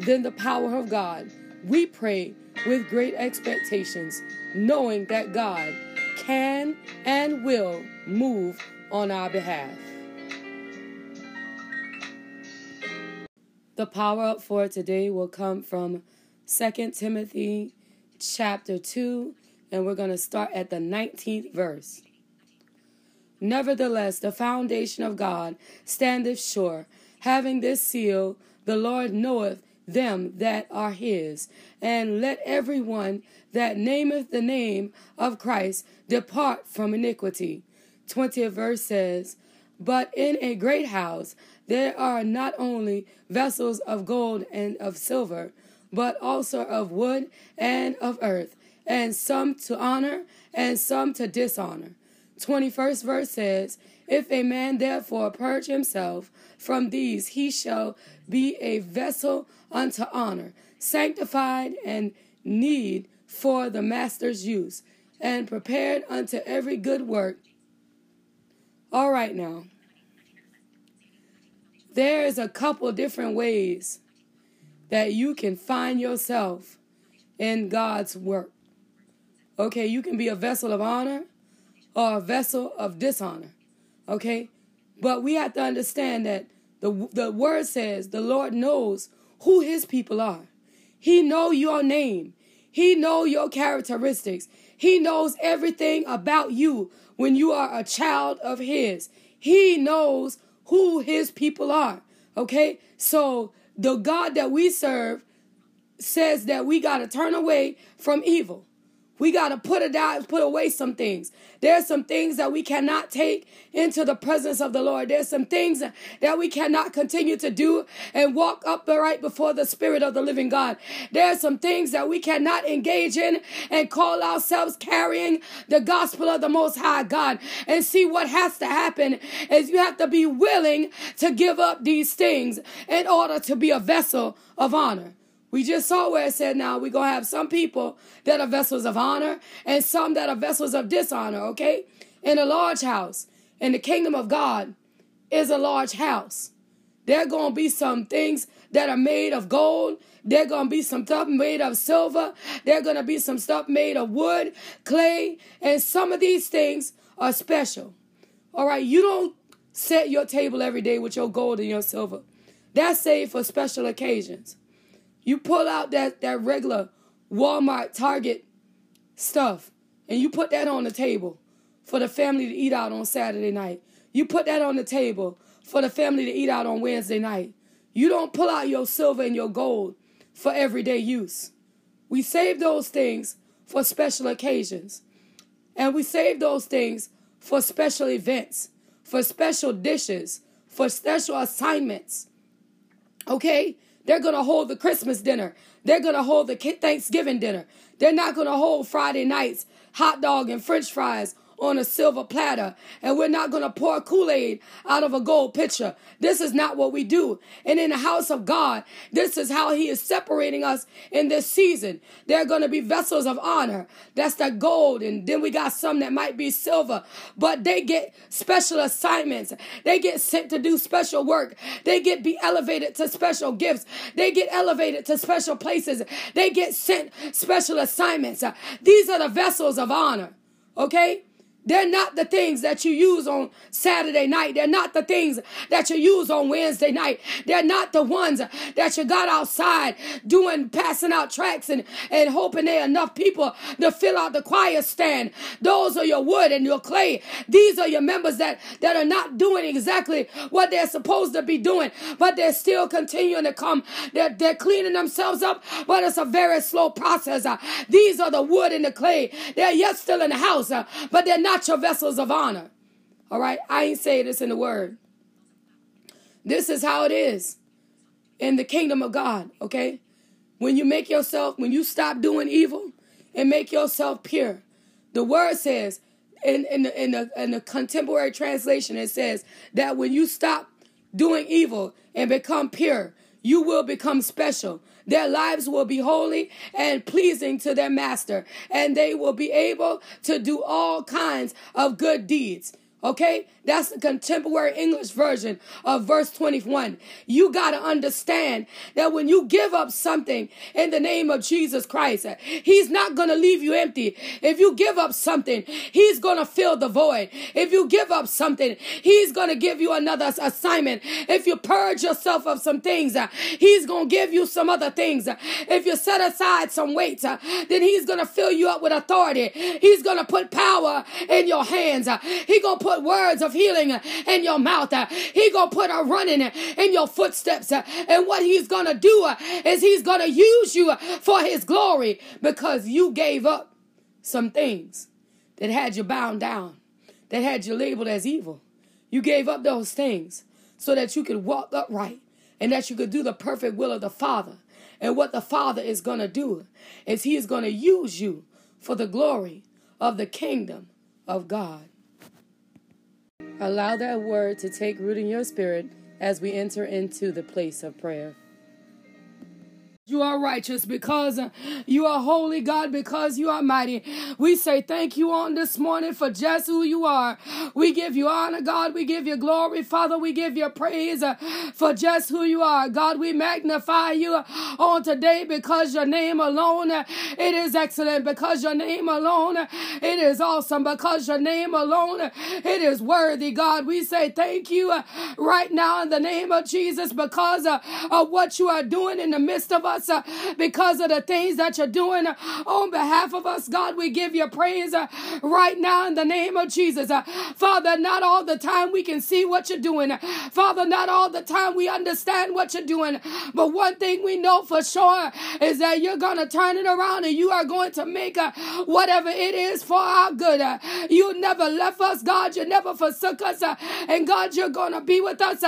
than the power of God. We pray with great expectations, knowing that God can and will move on our behalf. The power up for today will come from 2 Timothy chapter 2, and we're going to start at the 19th verse. Nevertheless, the foundation of God standeth sure, having this seal, the Lord knoweth them that are his. And let every one that nameth the name of Christ depart from iniquity. 20th verse says, But in a great house there are not only vessels of gold and of silver, but also of wood and of earth, and some to honor and some to dishonor. 21st verse says, If a man therefore purge himself from these, he shall be a vessel unto honor, sanctified and need for the master's use, and prepared unto every good work. All right, now there's a couple different ways that you can find yourself in God's work. Okay, you can be a vessel of honor or a vessel of dishonor. Okay? But we have to understand that the, the word says the Lord knows who his people are. He know your name. He know your characteristics. He knows everything about you when you are a child of his. He knows who his people are. Okay? So the God that we serve says that we got to turn away from evil. We got to put it out, put away some things. There's some things that we cannot take into the presence of the Lord. There's some things that we cannot continue to do and walk upright before the Spirit of the living God. There's some things that we cannot engage in and call ourselves carrying the gospel of the Most High God. And see what has to happen is you have to be willing to give up these things in order to be a vessel of honor. We just saw where it said now we're going to have some people that are vessels of honor and some that are vessels of dishonor, okay? In a large house, in the kingdom of God, is a large house. There are going to be some things that are made of gold. There are going to be some stuff made of silver. There are going to be some stuff made of wood, clay, and some of these things are special. All right, you don't set your table every day with your gold and your silver. That's saved for special occasions. You pull out that, that regular Walmart, Target stuff, and you put that on the table for the family to eat out on Saturday night. You put that on the table for the family to eat out on Wednesday night. You don't pull out your silver and your gold for everyday use. We save those things for special occasions. And we save those things for special events, for special dishes, for special assignments. Okay? They're going to hold the Christmas dinner. They're going to hold the Thanksgiving dinner. They're not going to hold Friday nights hot dog and french fries on a silver platter, and we're not going to pour Kool Aid out of a gold pitcher. This is not what we do. And in the house of God, this is how He is separating us in this season. There are going to be vessels of honor. That's the gold, and then we got some that might be silver, but they get special assignments. They get sent to do special work. They get be elevated to special gifts. They get elevated to special places. They get sent special assignments. These are the vessels of honor. Okay? They're not the things that you use on Saturday night. They're not the things that you use on Wednesday night. They're not the ones that you got outside doing, passing out tracks and, and hoping there are enough people to fill out the choir stand. Those are your wood and your clay. These are your members that, that are not doing exactly what they're supposed to be doing, but they're still continuing to come. They're, they're cleaning themselves up, but it's a very slow process. Uh, these are the wood and the clay. They're yet still in the house, uh, but they're not not your vessels of honor. All right? I ain't saying this in the word. This is how it is. in the kingdom of God, okay? When you make yourself, when you stop doing evil and make yourself pure, the word says in, in, the, in, the, in the contemporary translation, it says that when you stop doing evil and become pure, you will become special. Their lives will be holy and pleasing to their master, and they will be able to do all kinds of good deeds. Okay? That's the contemporary English version of verse 21. You got to understand that when you give up something in the name of Jesus Christ, He's not going to leave you empty. If you give up something, He's going to fill the void. If you give up something, He's going to give you another assignment. If you purge yourself of some things, He's going to give you some other things. If you set aside some weight, then He's going to fill you up with authority. He's going to put power in your hands. He's going to put words of healing uh, in your mouth. Uh, he gonna put a running uh, in your footsteps. And what he's gonna do is he's gonna use you for his glory because you gave up some things that had you bound down, that had you labeled as evil. You gave up those things so that you could walk upright and that you could do the perfect will of the Father. And what the Father is going to do is He is going to use you for the glory of the kingdom of God. Allow that word to take root in your spirit as we enter into the place of prayer. You are righteous because uh, you are holy, God, because you are mighty. We say thank you on this morning for just who you are. We give you honor, God. We give you glory, Father. We give you praise uh, for just who you are. God, we magnify you on today because your name alone, uh, it is excellent. Because your name alone, it is awesome. Because your name alone, it is worthy, God. We say thank you right now in the name of Jesus because of what you are doing in the midst of us us uh, because of the things that you're doing uh, on behalf of us. God, we give you praise uh, right now in the name of Jesus. Father, not all the time we can see what you're doing. Father, not all the time we understand what you're doing. But one thing we know for sure is that you're going to turn it around and you are going to make whatever it is for our good. You never left us, God. You never forsook us. And God, you're going to be with us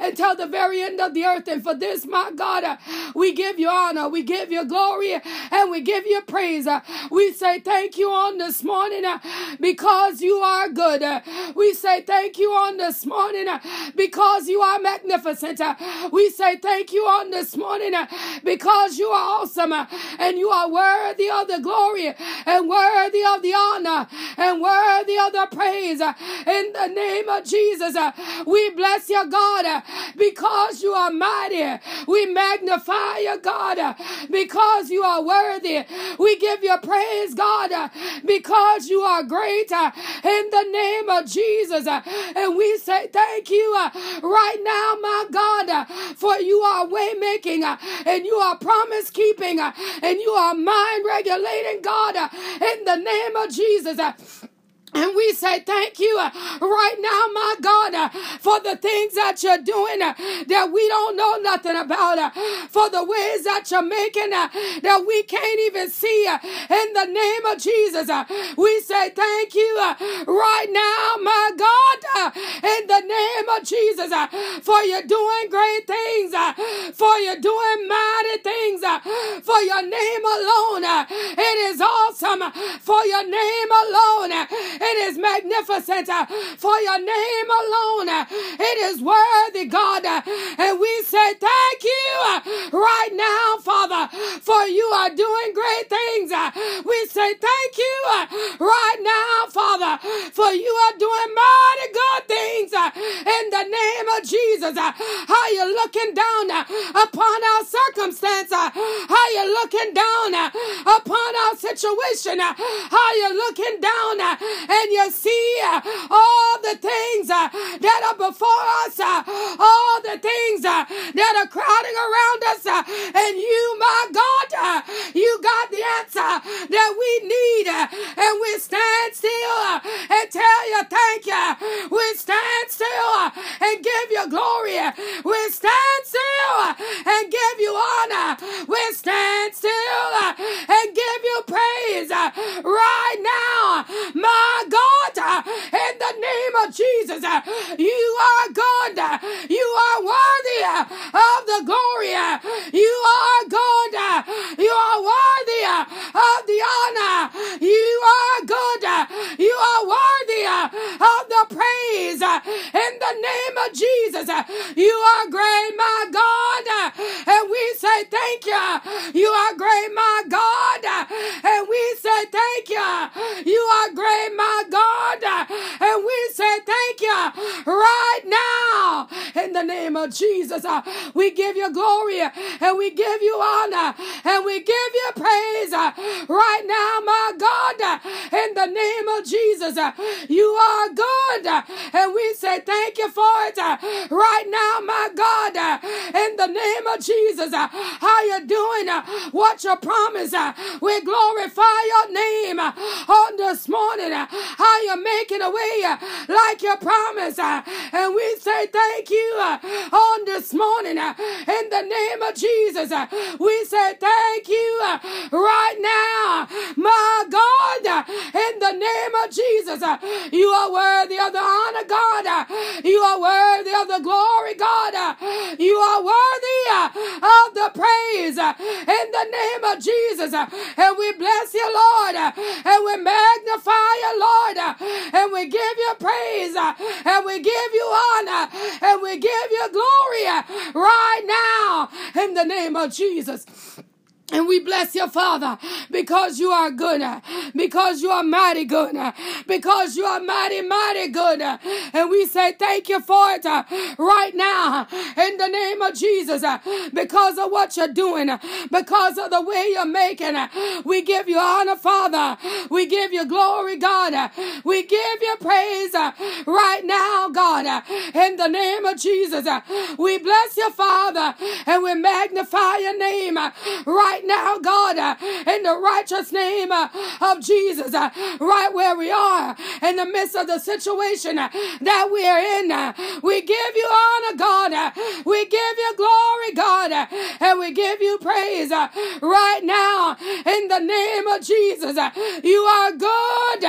until the very end of the earth. And for this, my God, we give you honor, we give you glory, and we give you praise. We say thank you on this morning uh, because you are good. We say thank you on this morning uh, because you are magnificent. We say thank you on this morning uh, because you are awesome and you are worthy of the glory and worthy of the honor and worthy of the praise. In the name of Jesus, we bless you, God, because you are mighty. We magnify you, God. God, because you are worthy. We give you praise, God, because you are great in the name of Jesus. And we say thank you right now, my God, for you are way making and you are promise keeping and you are mind regulating, God, in the name of Jesus. And we say thank you uh, right now, my God, uh, for the things that you're doing uh, that we don't know nothing about, uh, for the ways that you're making uh, that we can't even see. Uh, in the name of Jesus, we say thank you right now, my God, in the name of Jesus, for you're doing great things, for you're doing mighty things, for your name alone. it is awesome for your name alone it is magnificent uh, for your name alone. Uh, it is worthy, God. Uh, and we say thank you uh, right now, Father, for you are doing great things. Uh, we say thank you uh, right now, Father, for you are doing mighty good things in the name of Jesus. How you looking down upon our circumstance? How you looking down upon our situation? How you looking down and you see uh, all the things uh, that are before us, uh, all the things that are crowding around us, and you, my God, you got the answer that we need, and we stand still and tell you thank you. We stand still and give you glory. We stand still and give you honor. We stand still and give you praise right now, my God, in the name of Jesus. You are good. You are worthy of the glory. You are good. You are worthy of the honor. You are good. You are worthy of the praise. In the name of Jesus, you are great, my God. And we say thank you. You are great, my God. And we say thank you. You are great, my God. And we say thank you right now. In the name of Jesus, we give you glory and we give you honor and we give you praise right now, my God. In the name of Jesus, you are good. And we say thank you for it right now, my God. In the name of Jesus, how you doing? What you promise? We glorify your name on this morning. How you making a way like you promised. And we say thank you on this morning in the name of Jesus. We say thank you right now, my God, in the name of Jesus. You are worthy of the honor, God. You are worthy of the glory, God. You are worthy of the praise in the name of Jesus. Uh, and we bless you, Lord, uh, and we magnify you, Lord, uh, and we give you praise, and we give you honor, and we give you glory right now in the name of Jesus. And we bless your Father, because you are good, because you are mighty good, because you are mighty, mighty good. And we say thank you for it uh, right now in the name of Jesus, uh, because of what you're doing, uh, because of the way you're making. We give you honor, Father. We give you glory, God. We give you praise right now, God, in the name of Jesus. We bless your Father, and we magnify your name right right now, God, uh, in the righteous name uh, of Jesus, uh, right where we are in the midst of the situation uh, that we are in. Uh, we give you honor, God. Uh, we give you glory, God, and we give you praise right now in the name of Jesus. You are good,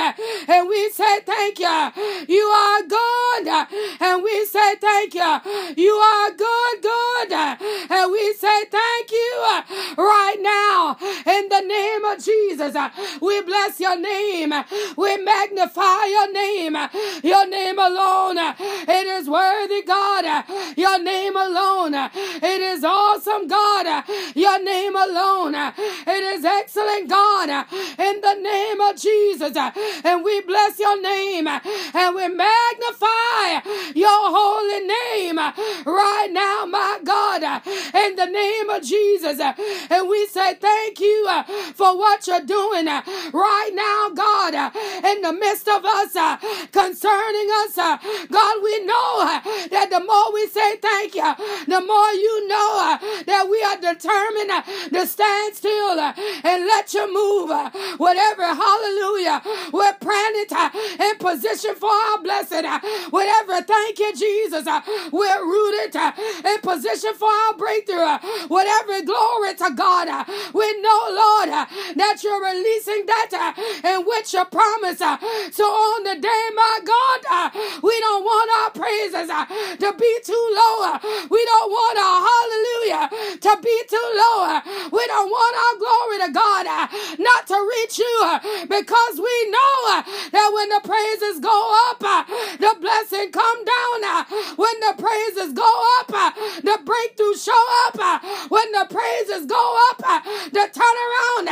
and we say thank you. You are good, and we say thank you. You are good, good, and we say thank you right now in the name of Jesus. Uh, we bless your name. We magnify your name. Your name alone. Uh, it is worthy, God. Uh, your name alone. It is awesome, God. Your name alone. It is excellent, God. In the name of Jesus. And we bless your name and we magnify your holy name uh, right now, my God. Uh, in the name of Jesus. Uh, and we say thank you uh, for what you're doing uh, right now, God, uh, in the midst of us, concerning us. God, we know that the more we say thank you, the more you know that we are determined to stand still and let you move. Whatever, hallelujah, we're planted in position for our blessing. Whatever, thank you, Jesus. Uh, we're rooted uh, in position for our breakthrough. Uh, whatever, glory to God. We know, Lord, that you're releasing that in which you promise. So on the day, my God, we don't want our praises to be too low. We don't want our hallelujah to be too low. We don't want our glory to God not to reach you because we know that when the praises go up, the blessing come down. When the praises go up, uh, the breakthrough show up. Uh, when the praises go up, uh, the turnaround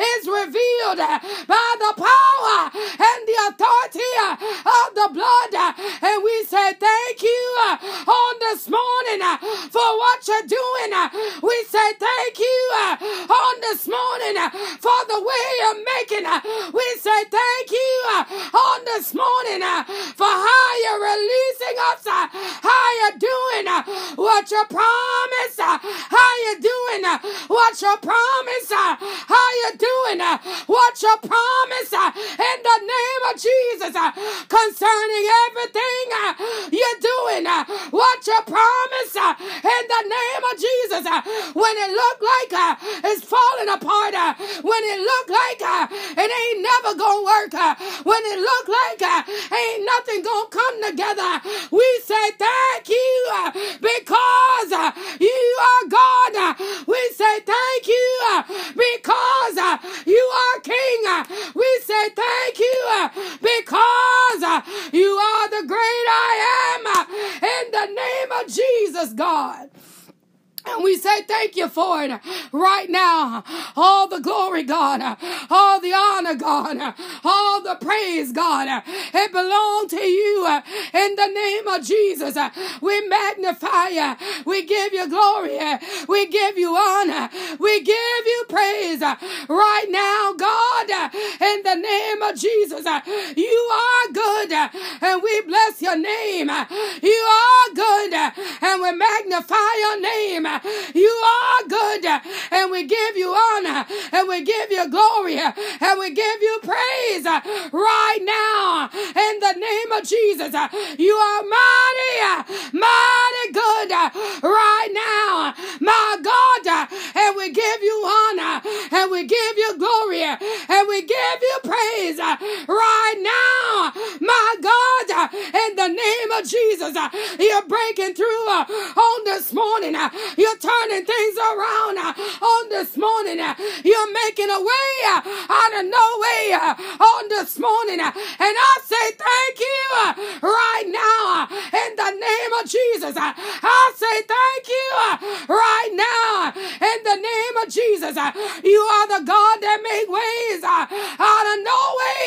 is revealed by the power and the authority of the blood. And we say thank you on this morning for what you're doing. We say thank you on this morning for the way you're making. We say thank you on this morning for how you're releasing us, how you're doing what you promise how you're doing what you promise. How you doing? What you promise in the name of Jesus concerning everything you're doing. What you promise in the name of Jesus when it looked like it's falling apart, when it looked like it ain't never gonna work, uh, when it look like uh, ain't nothing gonna come together, we say thank you uh, because Thank you for it right now. All the glory, God. All the honor, God. All the praise, God. It belongs to you in the name of Jesus. We magnify you. We give you glory. We give you honor. We give you praise right now, God. In the name of Jesus. You are good and we bless your name. You are good and we magnify your name. You are good, and we give you honor, and we give you glory, and we give you praise right now in the name of Jesus. You are mighty, mighty good right now, my God, and we give you honor, and we give you glory, and we give you praise uh, right now, my God, uh, in the name of Jesus. Uh, you're breaking through on this morning. You're turning things around uh, on this morning. Uh, you're making a way uh, out of no way on this morning. And I say thank you right now in the name of Jesus. I say thank you right now in the name of Jesus. You are the God that make ways out of no way.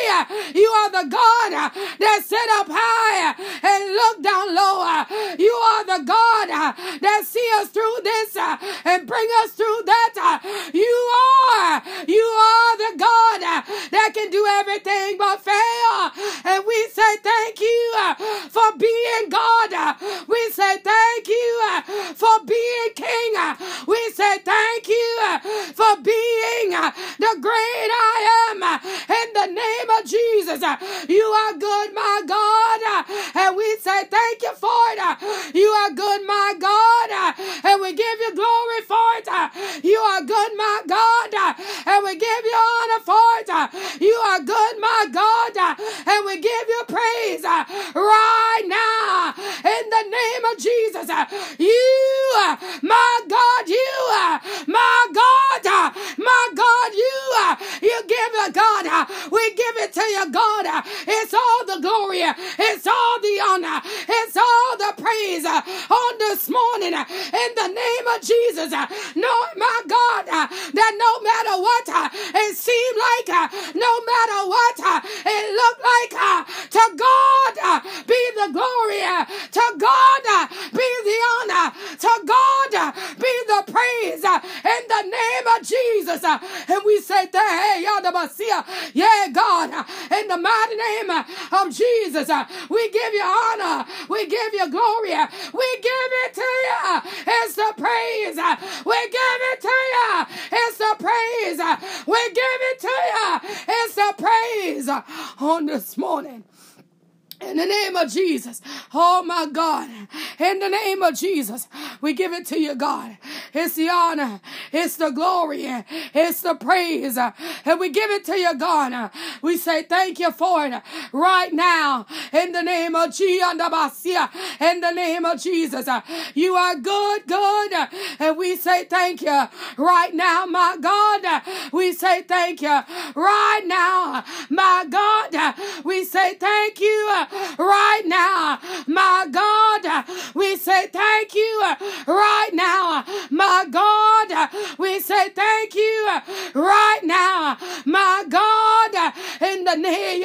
You are the God that sit up high and look down low. You are the God that see us through this and bring us through that. You are, you are the God that can do everything but fail. And we say thank you for being God. We say thank you for being King. We say thank you for being the great I am. In the name of Jesus, uh, you are good, my God. Uh, and we say thank you for it. Uh, you are good, my God. And we give you glory for it. You are good, my God, and we give you honor for it. You are good, my God, and we give you praise right now in the name of Jesus. Uh, you, uh, my God, you, uh, my God, my God, you, you give it, God. We give it to you, God. It's all the glory, it's all the honor, it's all the praise on this morning in the name of Jesus. No, my God, that no matter what it seemed like, no matter what it looked like, to God be the glory, to God be the honor, to God be the praise in the name of Jesus. And we say, Hey. Yeah, God, in the mighty name of Jesus, we give you honor, we give you glory, we give it to you. It's the praise. We give it to you. It's the praise. We give it to you. It's the praise on this morning. In the name of Jesus. Oh my God. In the name of Jesus. We give it to you, God. It's the honor. It's the glory. It's the praise. And we give it to you, God. We say thank you for it right now. In the name of Jesus. In the name of Jesus. You are good, good. And we say thank you right now, my God. We say thank you right now, my God. We say thank you right now. My God, we say thank you right now. My God, we say thank you right now. My God, in the name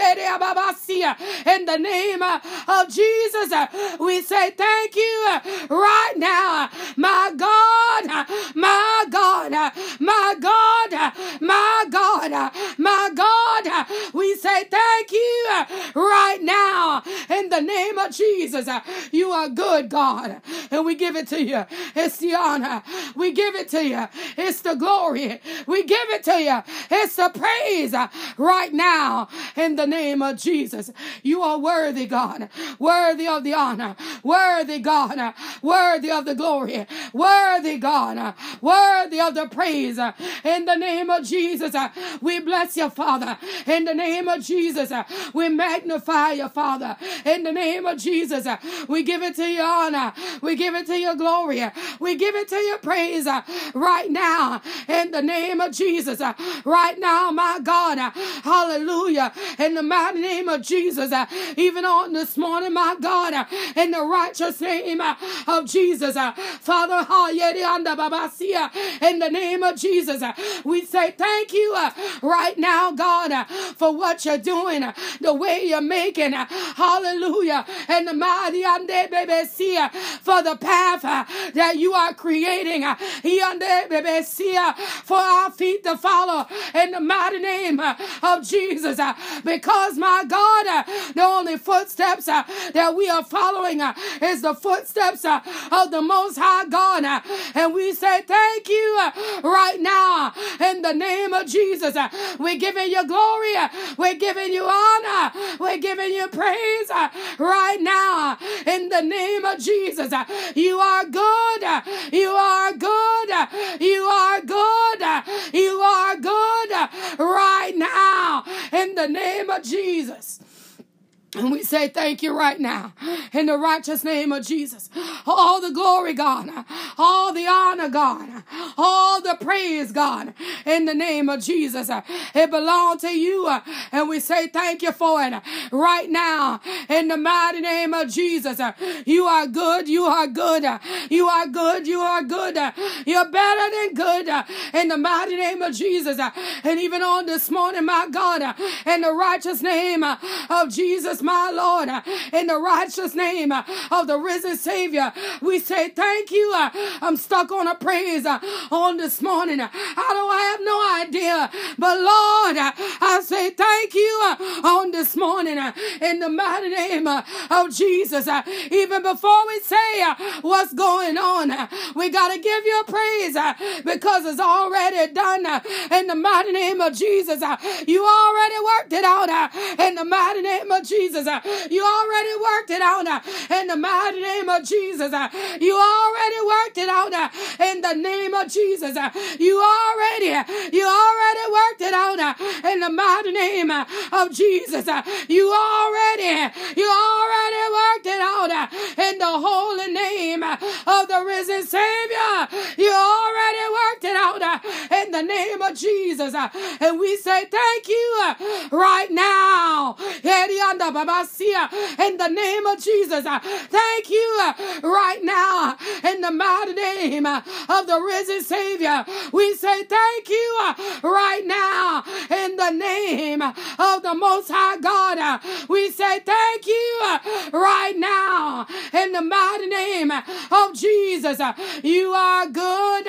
in the name of Jesus, we say thank you right now. My God, my God, my God, my God, my God, we say thank you right now in the name of Jesus. Uh, you are good, God, and we give it to you. It's the honor. We give it to you. It's the glory. We give it to you. It's the praise uh, right now in the name of Jesus. You are worthy, God, worthy of the honor, worthy, God, worthy of the glory, worthy, God, worthy of the praise in the name of Jesus. Uh, we bless you, Father, in the name of Jesus. We magnify you, Father, in the name of Jesus. Uh, we give it to you honor. We give it to your glory. Uh, we give it to your praise uh, right now in the name of Jesus. Right now, my God. Hallelujah. In the mighty name of Jesus. Even on this morning, my God, in the righteous name of Jesus. Father, in the name of Jesus, we say thank you right now, God, for what you're doing, the way you're making. And the mighty ande baby see for the path uh, that you are creating uh, He ande baby see for our feet to follow in the mighty name uh, of Jesus. Because, my God, the only footsteps that we are following is the footsteps of the Most High God. And we say thank you right now in the name of Jesus. We're giving you glory. We're giving you honor. We're giving you praise right now in the name of Jesus. You are good. You are good. You are good. You are good right now in the name of Jesus. And we say thank you right now in the righteous name of Jesus. All the glory, God. All the honor, God. All the praise, God. In the name of Jesus. It belongs to you. And we say thank you for it right now in the mighty name of Jesus. You are good. You are good. You are good. You are good. You're better than good in the mighty name of Jesus. And even on this morning, my God, in the righteous name of Jesus my Lord, uh, in the righteous name uh, of the risen Savior. We say thank you. Uh, I'm stuck on a praise on this morning. I don't have no idea, but Lord, I say thank you on this morning in the mighty name of Jesus. Even before we say what's going on, we got to give you a praise because it's already done in the mighty name of Jesus. You already worked it out in the mighty name of Jesus. Jesus. Uh, you already worked it out uh, in the mighty name of Jesus. Uh, you already worked it out in the name of Jesus. You already, you already worked it out in the mighty name of Jesus. You already, you already worked it out in the holy name of the risen Savior. You already worked it out in the name of Jesus. And we say thank you right now in the name of Jesus. Thank you uh, right now in the mighty name uh, of the risen Savior. We say thank you uh, right now in the name of the Most High God. We say thank you right now in the mighty name of Jesus. You are good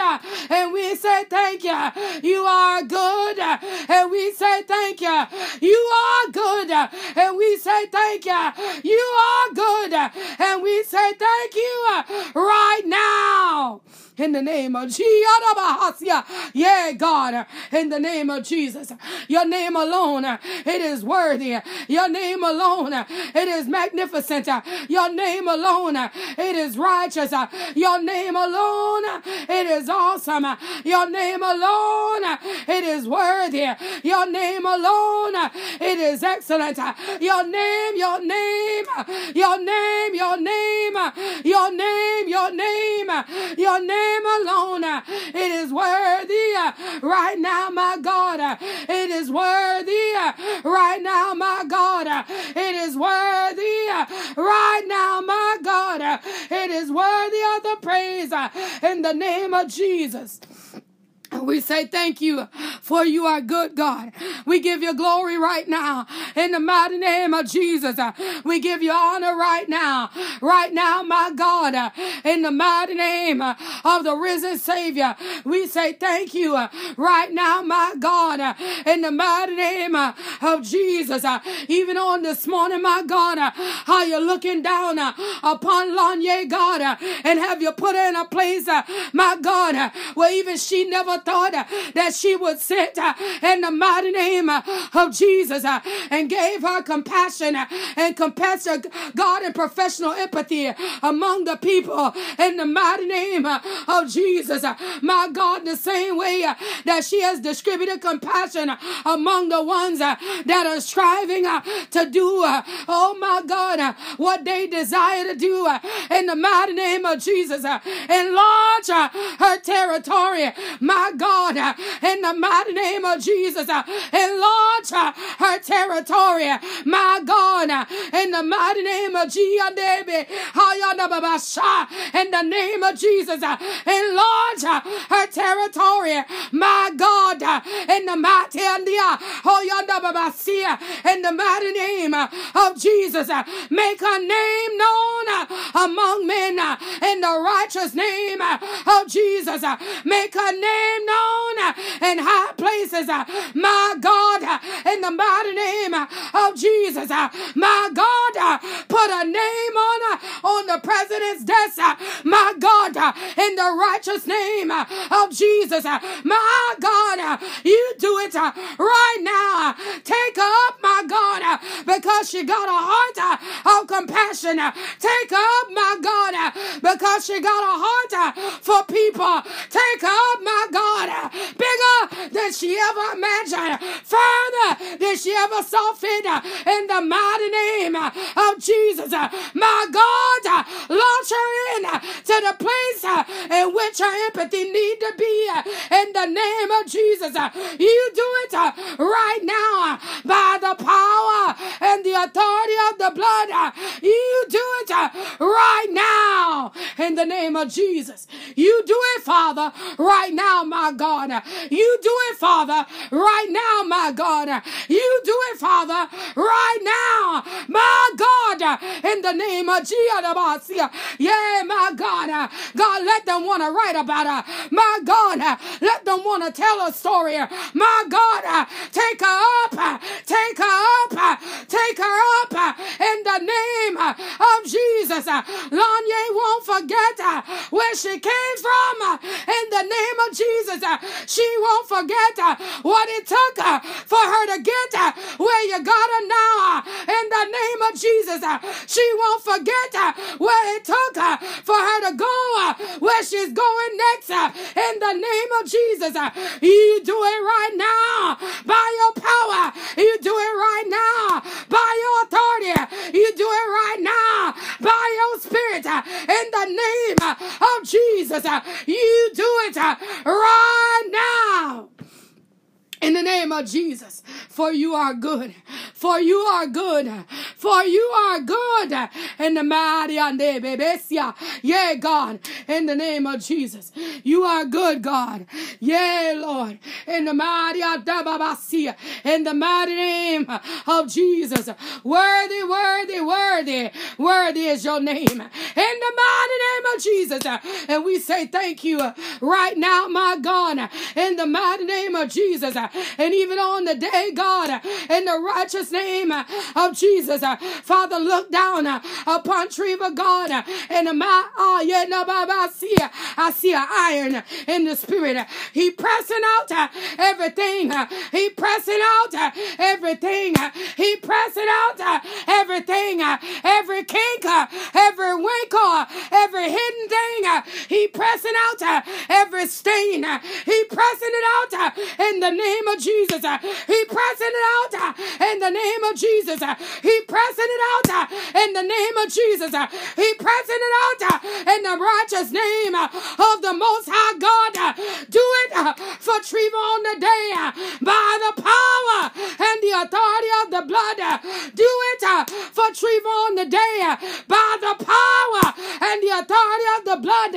and we say thank you. You are good and we say thank you. You are good and we say thank you. You are good. And we say thank you right now in the name of Jesus. Yeah, God, in the name of Jesus. Your name alone, it is worthy. Your name alone, it is magnificent. Your name alone, it is righteous. Your name alone, it is awesome. Your name alone, it is worthy. Your name alone, it is excellent. Your name, your name, your name, your name, your name, your name, your name name alone. Uh, it is worthy uh, right now, my God. Uh, it is worthy right now, my God. It is worthy right now, my God. It is worthy of the praise in the name of Jesus. We say thank you for you are good, God. We give you glory right now in the mighty name of Jesus. Uh, we give you honor right now, right now, my God, uh, in the mighty name uh, of the risen Savior. We say thank you right now, my God, in the mighty name of Jesus. Even on this morning, my God, how you're looking down upon Lanye, God, and have you put her in a place, my God, where even she never thought uh, that she would sit uh, in the mighty name uh, of Jesus and gave her compassion and compassion, God, and professional empathy among the people in the mighty name of Jesus. My God, the same way that she has distributed compassion among the ones that are striving to do, oh my God, what they desire to do in the mighty name of Jesus. Enlarge her territory, my God, uh, in the mighty name of Jesus, uh, enlarge uh, her territory, my God, in the mighty name of Jesus. In the name of Jesus, uh, enlarge uh, her territory. My God, uh, in the mighty in the mighty name of Jesus, make her name known among men in the righteous name of Jesus. Make her name known uh, in high places. Uh, my God, uh, in the mighty name of Jesus. My God, put a name on, on the president's desk. My God, in the righteous name of Jesus. My God, you do it right now. Take up, my God, because she got a heart of compassion. Take up, my God, because she got a heart for people. Take up, my God, bigger than she ever imagined, further than she ever saw fit. In the mighty name of Jesus, my God, launch her in to the place in which her empathy need to be. In the name of Jesus, you do it right now by the power the authority of the blood. Uh, you do it uh, right now in the name of Jesus. You do it, Father, right now, my God. Uh, you do it, Father, right now, my God. You do it, Father, right now, my God, in the name of Jesus. Yeah, my God. God, let them want to write about her. My God, let them want to tell a story. My God, take her up, take her up, take her up in the name of Jesus. Uh, Lanye won't forget uh, uh, where she came from in the name of Jesus. She won't forget what it took for her to get where you got her now in the name of Jesus. She won't forget what it took her for her to go where she's going next in the name of Jesus. You do it right now by your power. You do it right now by your authority. You do it right now by your spirit in the name of Jesus. You do it right now in the name of Jesus. For you are good. For you are good. For you are good. In the mighty and Bebesia. Yeah, God. In the name of Jesus. You are good, God. Yeah, Lord. In the mighty Adababasia. In the mighty name of Jesus. Worthy, worthy, worthy. Worthy is your name. In the mighty name of Jesus. And we say thank you right now, my God. In the mighty name of Jesus and even on the day, God, in the righteous name of Jesus, Uh, Father, look down uh, upon Treva, God, uh, and my oh yeah, no, I see I see an iron in the spirit. He pressing out everything. He pressing out everything. He pressing out everything. Every kink, every winkle, every hidden thing. He pressing out every stain. He pressing it out in the name of Jesus. He pressing it out in the name of Jesus. He pressing it out uh, in the name of Jesus. Uh, he pressing it out uh, in the righteous name of the Most High God. Do it for Treva on the by the power and the authority of the blood. Do it for Treva on the by the power and the authority of the blood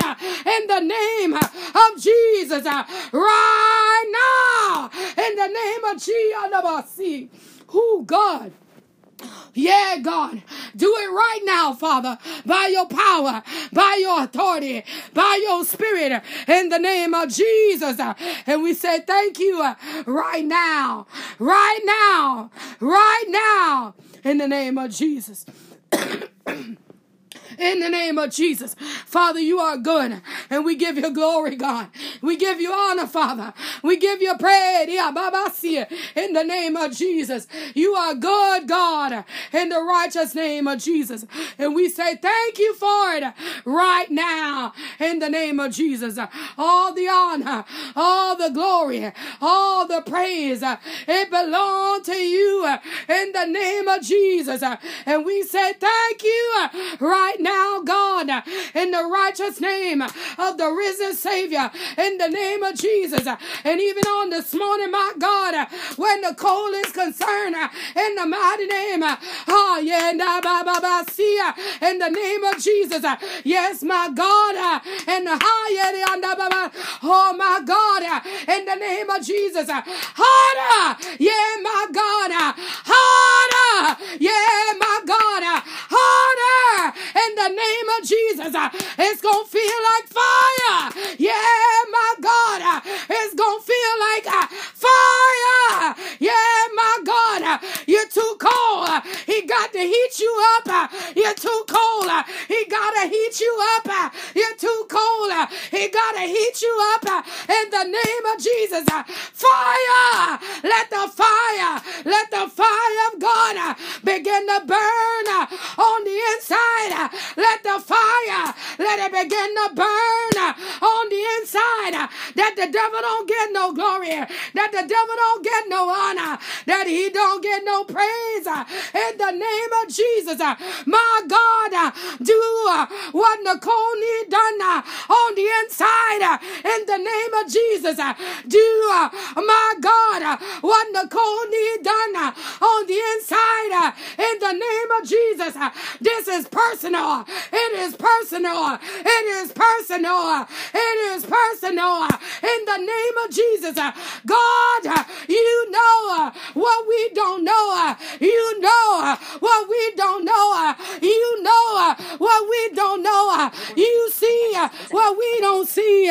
in the name of Jesus right now in the name of Jesus. Who God? Yeah, God, do it right now, Father, by your power, by your authority, by your spirit, in the name of Jesus. And we say thank you uh, right now, right now, right now, in the name of Jesus. in the name of Jesus. Father, you are good and we give you glory, God. We give you honor, Father. We give you praise in the name of Jesus. You are good, God, in the righteous name of Jesus. And we say thank you for it right now in the name of Jesus. All the honor, all the glory, all the praise, it belongs to you in the name of Jesus. And we say thank you right now God, in the righteous name of the risen Savior, in the name of Jesus. And even on this morning, my God, when the coal is concerned, in the mighty name, oh yeah, in the name of Jesus. Yes, my God, and the higher, oh my God, in the name of Jesus. Harder, yeah, my God, harder, yeah, my God, harder, in the name of Jesus. Uh, it's gonna feel like fire, yeah, my God, uh, it's gonna feel like uh, fire, yeah, my God, you're too cold. He got to heat you up. You're too cold. He gotta heat you up. You're too cold. He gotta heat you up in the name of Jesus. Fire! Let the fire, let the fire of God begin to burn. Let the fire, let it begin to burn. That the devil don't get no glory. That the devil don't get no honor. That he don't get no praise. Uh, in the name of Jesus. Uh, my God, uh, do what Nicole need done on the inside. In the name of Jesus. Do, my God, what Nicole need done on the inside. In the name of Jesus. This is personal. It is personal. It is personal. It is personal. In the name of Jesus. God, you know what we don't know. You know what we don't know. You know what we don't know. You see what we don't see.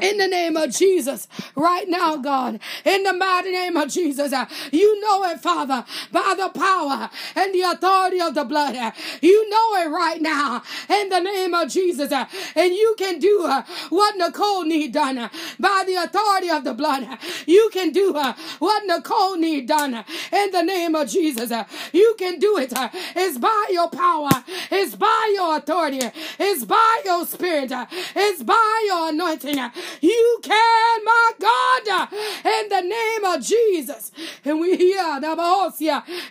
In the name of Jesus, right now, God, in the mighty name of Jesus, you know it, Father, by the power and the authority of the blood. You know it right now, in the name of Jesus, and you can do what Nicole need done uh, by the authority of the blood. You can do uh, what Nicole need done uh, in the name of Jesus. You can do it. It's by your power. It's by your authority. It's by your spirit. It's by your anointing. You can, my God, in the name of Jesus. And we hear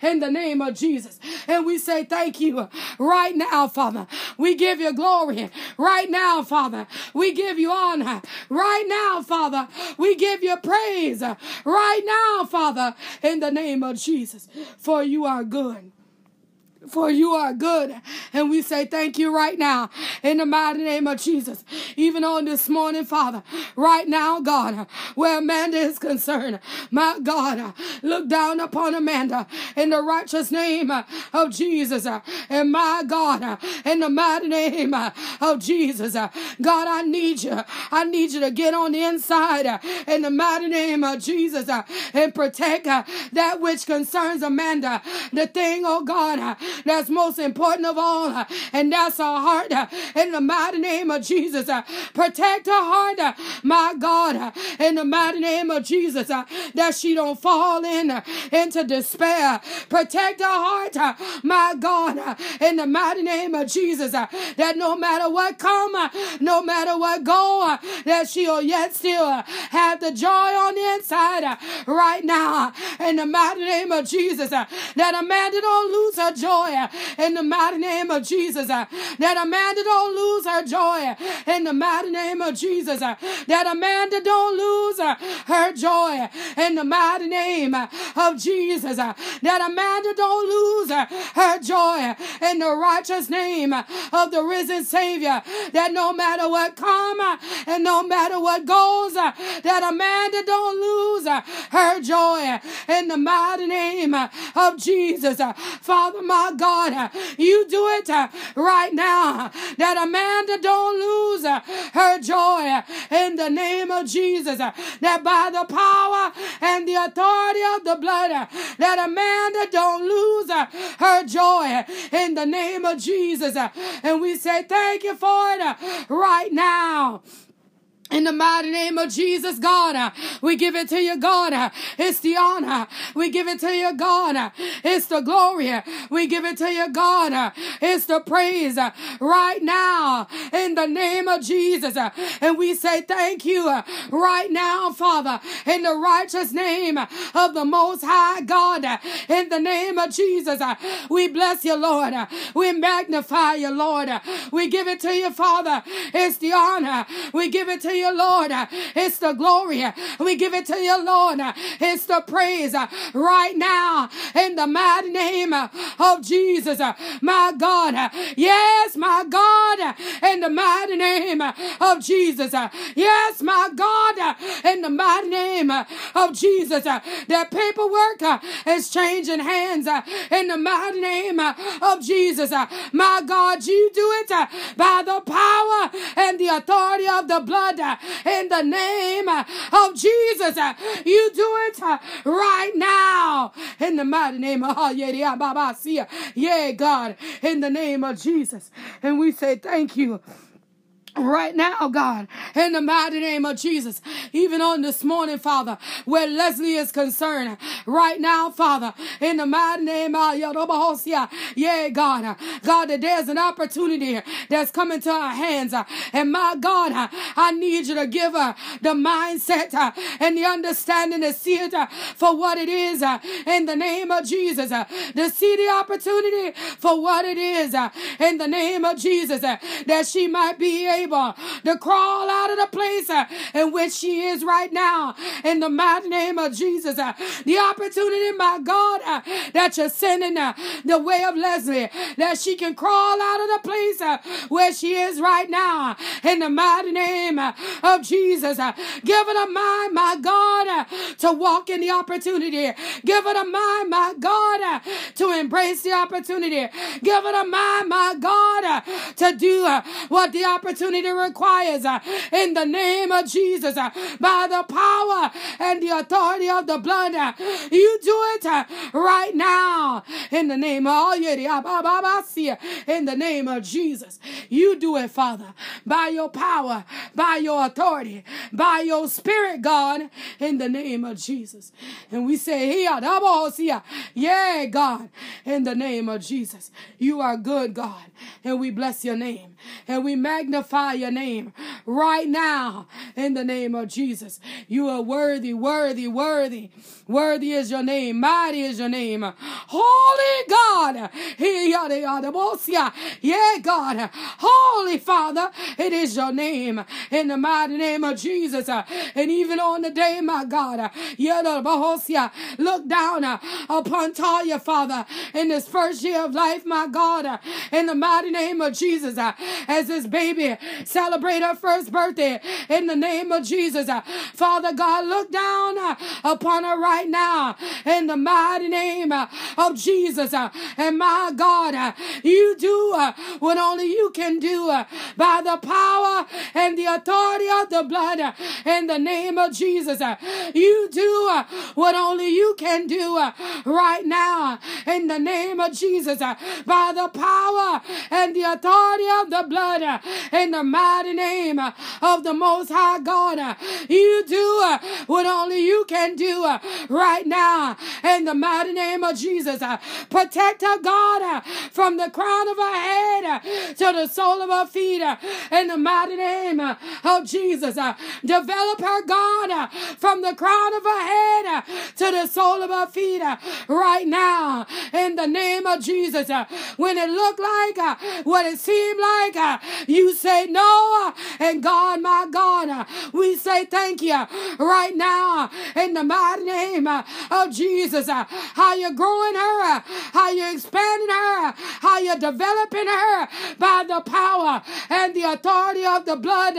in the name of Jesus. And we say thank you right now, Father. We give you glory right now, Father. We give you honor right now, Father. We give you praise right now, Father, in the name of Jesus. For you are good for you are good. And we say thank you right now in the mighty name of Jesus. Even on this morning, Father, right now, God, where Amanda is concerned, my God, look down upon Amanda in the righteous name of Jesus. And my God, in the mighty name of Jesus, God, I need you. I need you to get on the inside in the mighty name of Jesus and protect that which concerns Amanda. The thing, oh God, that's most important of all, uh, and that's our heart. Uh, in the mighty name of Jesus, uh, protect her heart, my God. In the mighty name of Jesus, that she don't fall in into despair. Protect her heart, my God. In the mighty name of Jesus, that no matter what come, no matter what go, that she'll yet still have the joy on the inside right now. In the mighty name of Jesus, that Amanda don't lose her joy in the mighty name of Jesus. Uh, that Amanda don't lose her joy in the mighty name of Jesus. Uh, that Amanda don't lose uh, her joy in the mighty name uh, of Jesus. Uh, that Amanda don't lose uh, her joy in the righteous name of the risen Savior. That no matter what comes and no matter what goes, that Amanda don't lose her joy in the mighty name of Jesus. Father, my God. God. You do it uh, right now. Uh, that Amanda don't lose uh, her joy uh, in the name of Jesus. That by the power and the authority of the blood, that Amanda don't lose uh, her joy in the name of Jesus. And we say thank you for it right now. In the mighty name of Jesus, God, uh, we give it to you, God. Uh, it's the honor. We give it to you, God. Uh, it's the glory. We give it to you, God. Uh, it's the praise uh, right now. In in the name of Jesus. Uh, and we say thank you right now, Father, in the righteous name of the Most High God, in the name of Jesus. We bless you, Lord. We magnify you, Lord. We give it to you, Father. It's the honor. We give it to you, Lord. It's the glory. We give it to you, Lord. It's the praise right now in the mighty name of Jesus. My God. Yes, my God. In the mighty name of Jesus. Yes, my God. In the mighty name of Jesus. That paperwork is changing hands in the mighty name of Jesus. My God, you do it by the power and the authority of the blood in the name of Jesus. You do it right now in the mighty name of ah, Yeah, God, in the name of Jesus. And we say thank you right now, God, in the mighty name of Jesus. Even on this morning, Father, where Leslie is concerned, right now, Father, in the mighty name of Yodobahosia, yeah, God, God, that there's an opportunity that's coming to our hands, and my God, I need you to give her the mindset uh, and the understanding to see it uh, for what it is uh, in the name of Jesus, to see the opportunity for what it is in the name of Jesus, that she might be able to crawl out of the place uh, in which she is right now. In the mighty name of Jesus, uh, the opportunity, my God, uh, that you're sending uh, the way of Leslie, that she can crawl out of the place uh, where she is right now. In the mighty name uh, of Jesus, give a mind, my God, to walk in the opportunity. Give it a mind, my God, to embrace the opportunity. Give it a mind, my God, to do what the opportunity opportunity requires uh, in the name of Jesus uh, by the power and the authority of the blood. Uh, you do it right now in the name of all I see in the name of Jesus. You do it, Father, by your power, by your authority, by your spirit, God, in the name of Jesus. And we say, here, Yeah, God, in the name of Jesus. You are good, God, and we bless your name and we magnify your name right now in the name of Jesus. You are worthy, worthy, worthy. Worthy is your name. Mighty is your name. Holy God. Yeah, God. Holy Father, it is your name in the mighty name of Jesus. And even on the day, my God, look down upon Talia, Father, in this first year of life, my God, in the mighty name of Jesus, as this baby celebrate her first birthday in the name of Jesus. Uh, Father God, look down uh, upon her right now in the mighty name uh, of Jesus. And my God, you do what only you can do by the power and the authority of the blood in the name of Jesus. You do what only you can do right now in the name of Jesus by the power and the authority of the blood uh, in the mighty name uh, of the Most High God. Uh, you do what only you can do right now in the mighty name of Jesus. Protect her, God, from the crown of her head to the sole of her feet in the mighty name of Jesus. Develop her, God, from the crown of her head to the sole of her feet right now in the name of Jesus. When it looked like what it seemed like, Uh, you say no. Uh, and God, my God, uh, we say thank you right now in the mighty name of Jesus. How you're growing her, how you're expanding her, how you're developing her by the power and the authority of the blood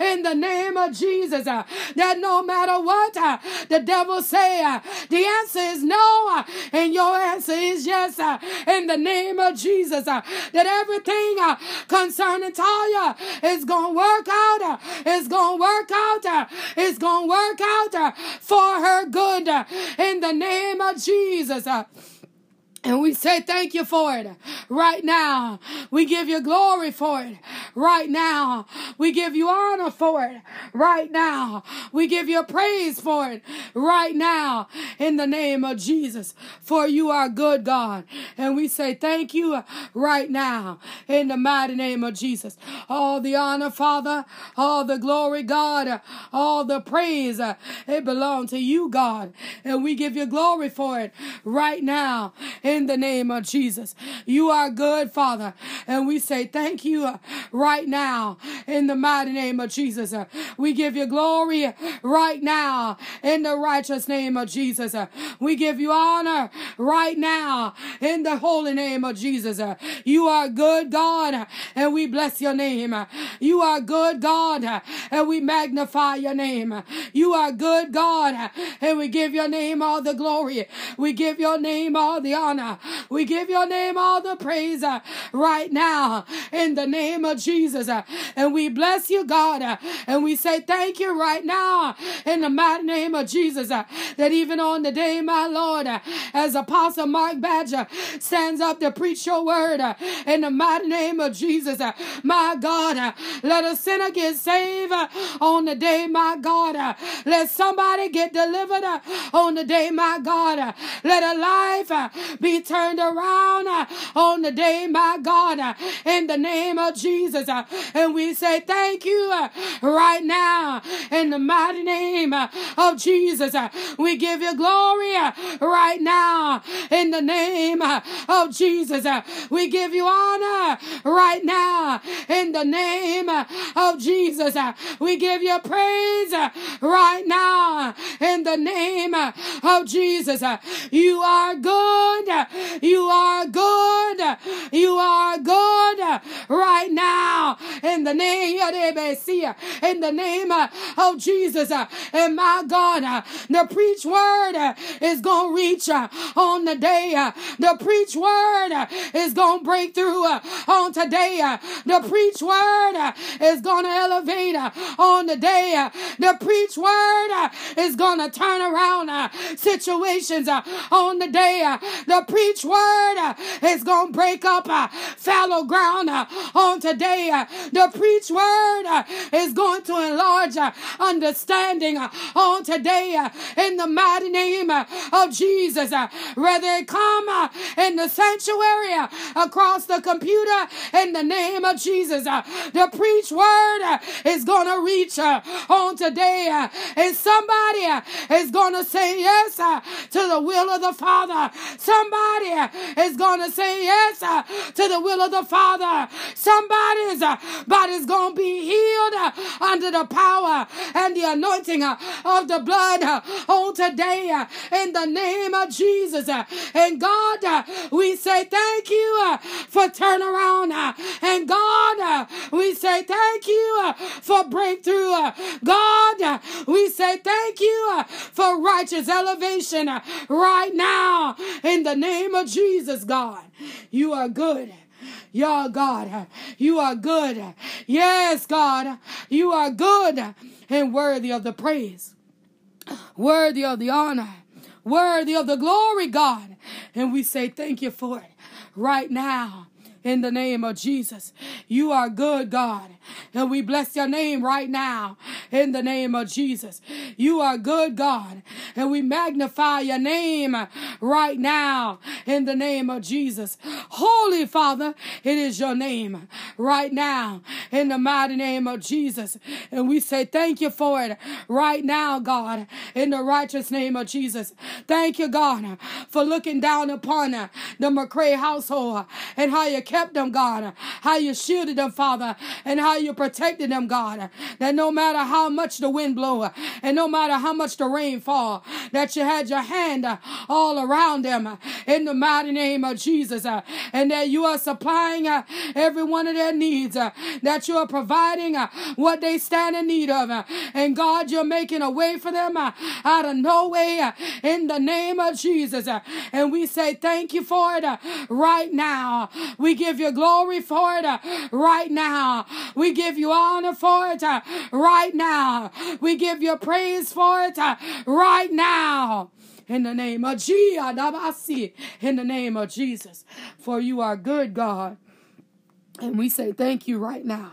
in the name of Jesus. That no matter what the devil say, the answer is no, and your answer is yes in the name of Jesus. That everything concerning Talia It's going to work out. Uh, it's going to work out. Uh, it's going to work out uh, for her good in the name of Jesus. And we say thank you for it right now. We give you glory for it right now. We give you honor for it right now. We give you praise for it right now in the name of Jesus. For you are good, God. And we say thank you right now in the mighty name of Jesus. All the honor, Father, all the glory, God, all the praise, it belongs to you, God. And we give you glory for it right now in the name of Jesus. You are good, Father, and we say thank you uh, right now in the mighty name of Jesus. Uh, we give you glory right now in the righteous name of Jesus. Uh, we give you honor right now in the holy name of Jesus. You are good, God, and we bless your name. You are good, God, and we magnify your name. You are good, God, and we give your name all the glory. We give your name all the honor. We give your name all the praise uh, right now in the name of Jesus. Uh, and we bless you, God. Uh, and we say thank you right now in the mighty name of Jesus. Uh, that even on the day, my Lord, uh, as Apostle Mark Badger stands up to preach your word uh, in the mighty name of Jesus, my God, let a sinner get saved on the day, my God. Let somebody get delivered on the day, my God. Let a life be turned around uh, on the day, my God, uh, in the name of Jesus. Uh, and we say thank you uh, right now in the mighty name uh, of Jesus. Uh, we give you glory right now in the name of Jesus. We give you honor right now in the name of Jesus. We give you praise right now in the name of Jesus. You are good you are good. You are good right now in the name in the name of Jesus. And my God, the preach word is to reach on the day. The preach word is to break through on today. The preach word is to elevate on the day. The preach word is to turn around situations on the day. The preach word uh, is going to break up uh, fallow ground uh, on today. Uh, the preach word uh, is going to enlarge uh, understanding on today in the mighty name of Jesus. Whether it come in the sanctuary across the computer in the name of Jesus. The preach word is going to reach on today and somebody is going to say yes to the will of the Father. Somebody is going to say yes uh, to the will of the Father. Somebody's uh, body's going to be healed uh, under the power and the anointing uh, of the blood uh, on today uh, in the name of Jesus. And God, we say thank you for turnaround. And God, we say thank you for breakthrough. God, we say thank you for righteous elevation right now in the name of Jesus, God. You are good. Yeah, God, you are good. Yes, God, you are good and worthy of the praise, worthy of the honor, worthy of the glory, God. And we say thank you for it right now in the name of Jesus. You are good, God. And we bless your name right now in the name of Jesus. You are good, God. And we magnify your name right now in the name of Jesus. Holy Father, it is your name right now in the mighty name of Jesus. And we say thank you for it right now, God, in the righteous name of Jesus. Thank you, God, for looking down upon the McCray household and how you kept them, God, how you shielded them, Father, and how you protected them, God. That no matter how much the wind blow and no matter how much the rain fall, that you had your hand all around them in the mighty name of Jesus, and that you are supplying every one of their needs, that you are providing what they stand in need of, and God, you're making a way for them out of no way in the name of Jesus, and we say thank you for it right now. We give give you glory for it uh, right now. We give you honor for it uh, right now. We give you praise for it uh, right now. in the name of Jesus. In the name of Jesus. For you are good, God. And we say thank you right now.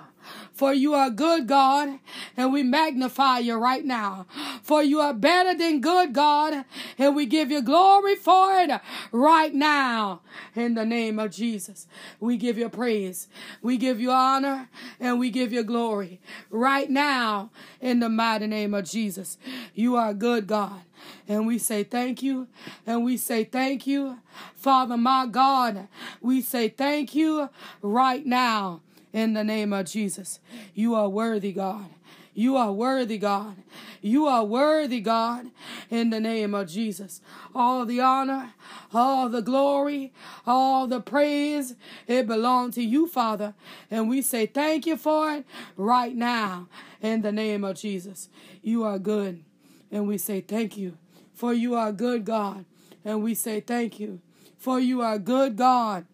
For you are good, God, and we magnify you right now. For you are better than good, God, and we give you glory for it right now. In the name of Jesus, we give you praise, we give you honor, and we give you glory right now. In the mighty name of Jesus, you are good, God. And we say thank you. And we say thank you. Father, my God, we say thank you right now in the name of Jesus. You are worthy, God. You are worthy, God. You are worthy, God, in the name of Jesus. All the honor, all the glory, all the praise, it belongs to you, Father. And we say thank you for it right now in the name of Jesus. You are good. And we say thank you, for you are good, God. And we say thank you, for you are good, God.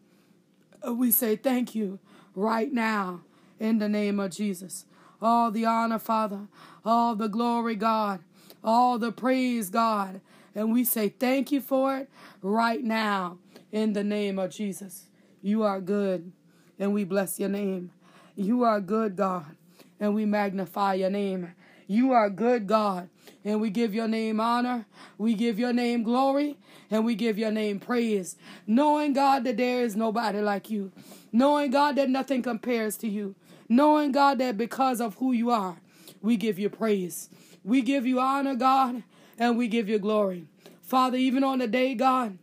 We say thank you right now in the name of Jesus. All the honor, Father, all the glory, God, all the praise, God. And we say thank you for it right now in the name of Jesus. You are good, and we bless your name. You are good, God, and we magnify your name. You are good, God, and we give your name honor, we give your name glory, and we give your name praise, knowing, God, that there is nobody like you. Knowing, God, that nothing compares to you, knowing, God, that because of who you are, we give you praise. We give you honor, God, and we give you glory. Father, even on the day, God,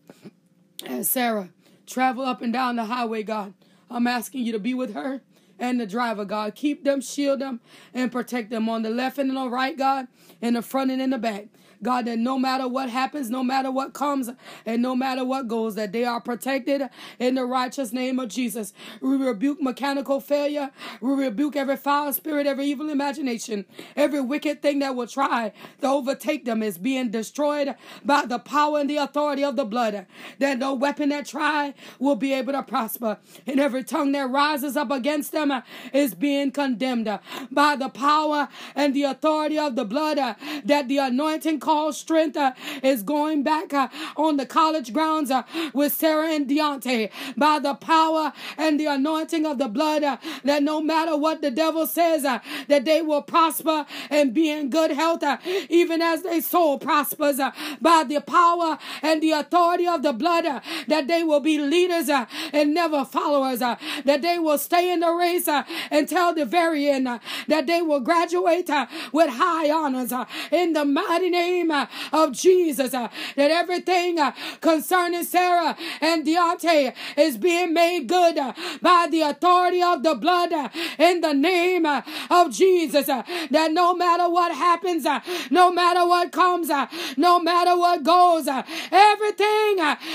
and Sarah travel up and down the highway, God, I'm asking you to be with her and the driver, God. Keep them, shield them, and protect them on the left and on the right, God, in the front and in the back. God, that no matter what happens, no matter what comes, and no matter what goes, that they are protected in the righteous name of Jesus. We rebuke mechanical failure. We rebuke every foul spirit, every evil imagination, every wicked thing that will try to overtake them is being destroyed by the power and the authority of the blood. That no weapon that try will be able to prosper, and every tongue that rises up against them is being condemned by the power and the authority of the blood. That the anointing called strength uh, is going back uh, on the college grounds uh, with Sarah and Deontay. By the power and the anointing of the blood uh, that no matter what the devil says uh, that they will prosper and be in good health uh, even as their soul prospers by the power and the authority of the blood that they will be leaders and never followers that they will stay in the race until the very end that they will graduate with high honors in the mighty name name uh, of Jesus. Uh, that everything uh, concerning Sarah and Deontay is being made good uh, by the authority of the blood uh, in the name uh, of Jesus. That no matter what happens, no matter what comes, no matter what goes, everything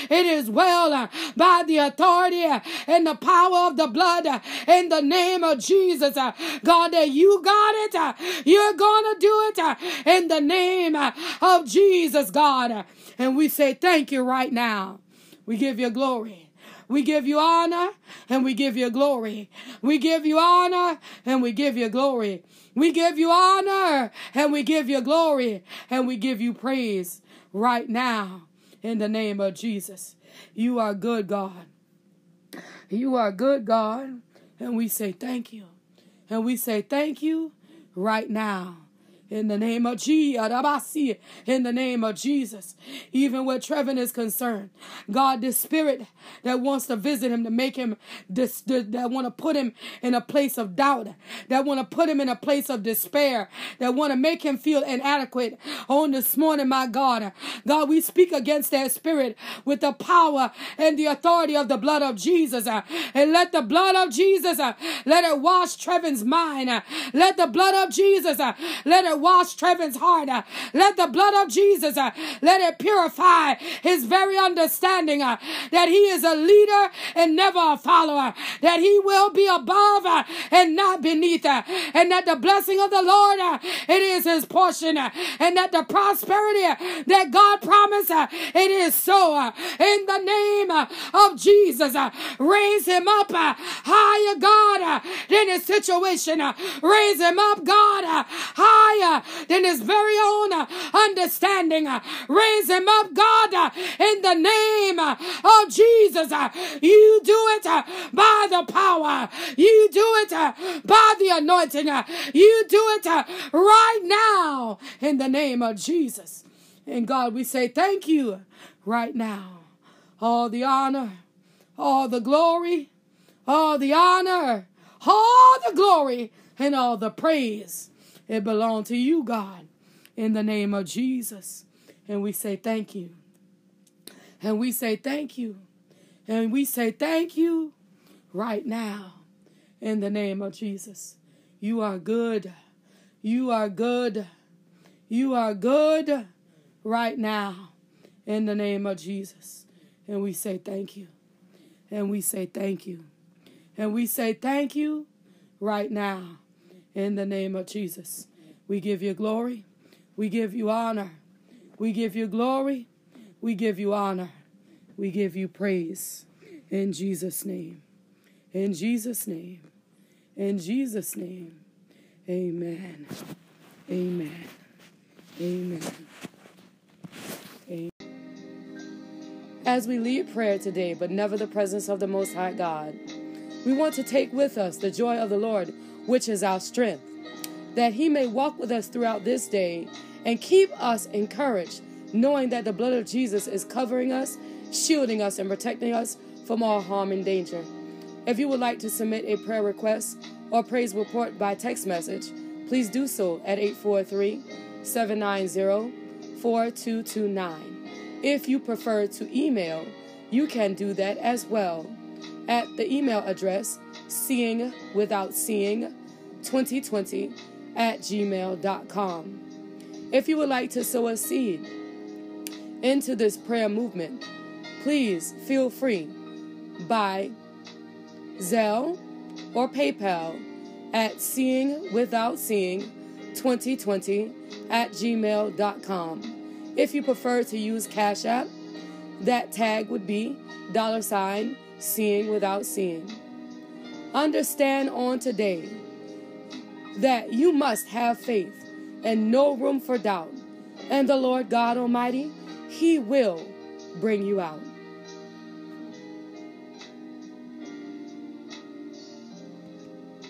it is well by the authority and the power of the blood in the name of Jesus. God, that you got it. You're to do it in the name of Jesus, God. And we say thank you right now. We give you glory. We give you honor and we give you glory. We give you honor and we give you glory. We give you honor and we give you glory and we give you praise right now in the name of Jesus. You are good, God. You are good, God. And we say thank you. And we say thank you right now in the name of Jesus, in the name of Jesus, even where Trevin is concerned, God, this spirit that wants to visit him to make him this, that want to put him in a place of doubt, that want to put him in a place of despair, that want to make him feel inadequate. On this morning, my God, God, we speak against that spirit with the power and the authority of the blood of Jesus, and let the blood of Jesus let it wash Trevin's mind. Let the blood of Jesus let it wash Trevin's heart. Uh, let the blood of Jesus, uh, let it purify his very understanding uh, that he is a leader and never a follower, that he will be above uh, and not beneath, uh, and that the blessing of the Lord, uh, it is his portion, and that the prosperity that God promised, it is so. In the name of Jesus, raise him up higher, God, than his situation. Raise him up, God, higher Uh, than his very own uh, understanding. Uh, raise him up, God, in the name of Jesus. You do it by the power. You do it by the anointing. You do it right now in the name of Jesus. And God, we say thank you right now. All the honor, all the glory, all the honor, all the glory, and all the praise. It belongs to you, God, in the name of Jesus. And we say thank you. And we say thank you. And we say thank you right now in the name of Jesus. You are good. You are good. You are good right now in the name of Jesus. And we say thank you. And we say thank you. And we say thank you right now in the name of Jesus. We give you glory. We give you honor. We give you glory. We give you honor. We give you praise. In Jesus' name. In Jesus' name. In Jesus' name. Amen. Amen. Amen. As we lead prayer today, but never the presence of the Most High God, we want to take with us the joy of the Lord, which is our strength, that He may walk with us throughout this day and keep us encouraged, knowing that the blood of Jesus is covering us, shielding us, and protecting us from all harm and danger. If you would like to submit a prayer request or praise report by text message, please do so at 843 790 4229. If you prefer to email, you can do that as well at the email address seeing without seeing 2020 at gmail.com. If you would like to sow a seed into this prayer movement, please feel free by Zelle or PayPal at seeing without seeing 2020 at gmail.com. If you prefer to use Cash App, that tag would be dollar sign seeing without seeing. Understand on today that you must have faith and no room for doubt. And the Lord God Almighty, He will bring you out.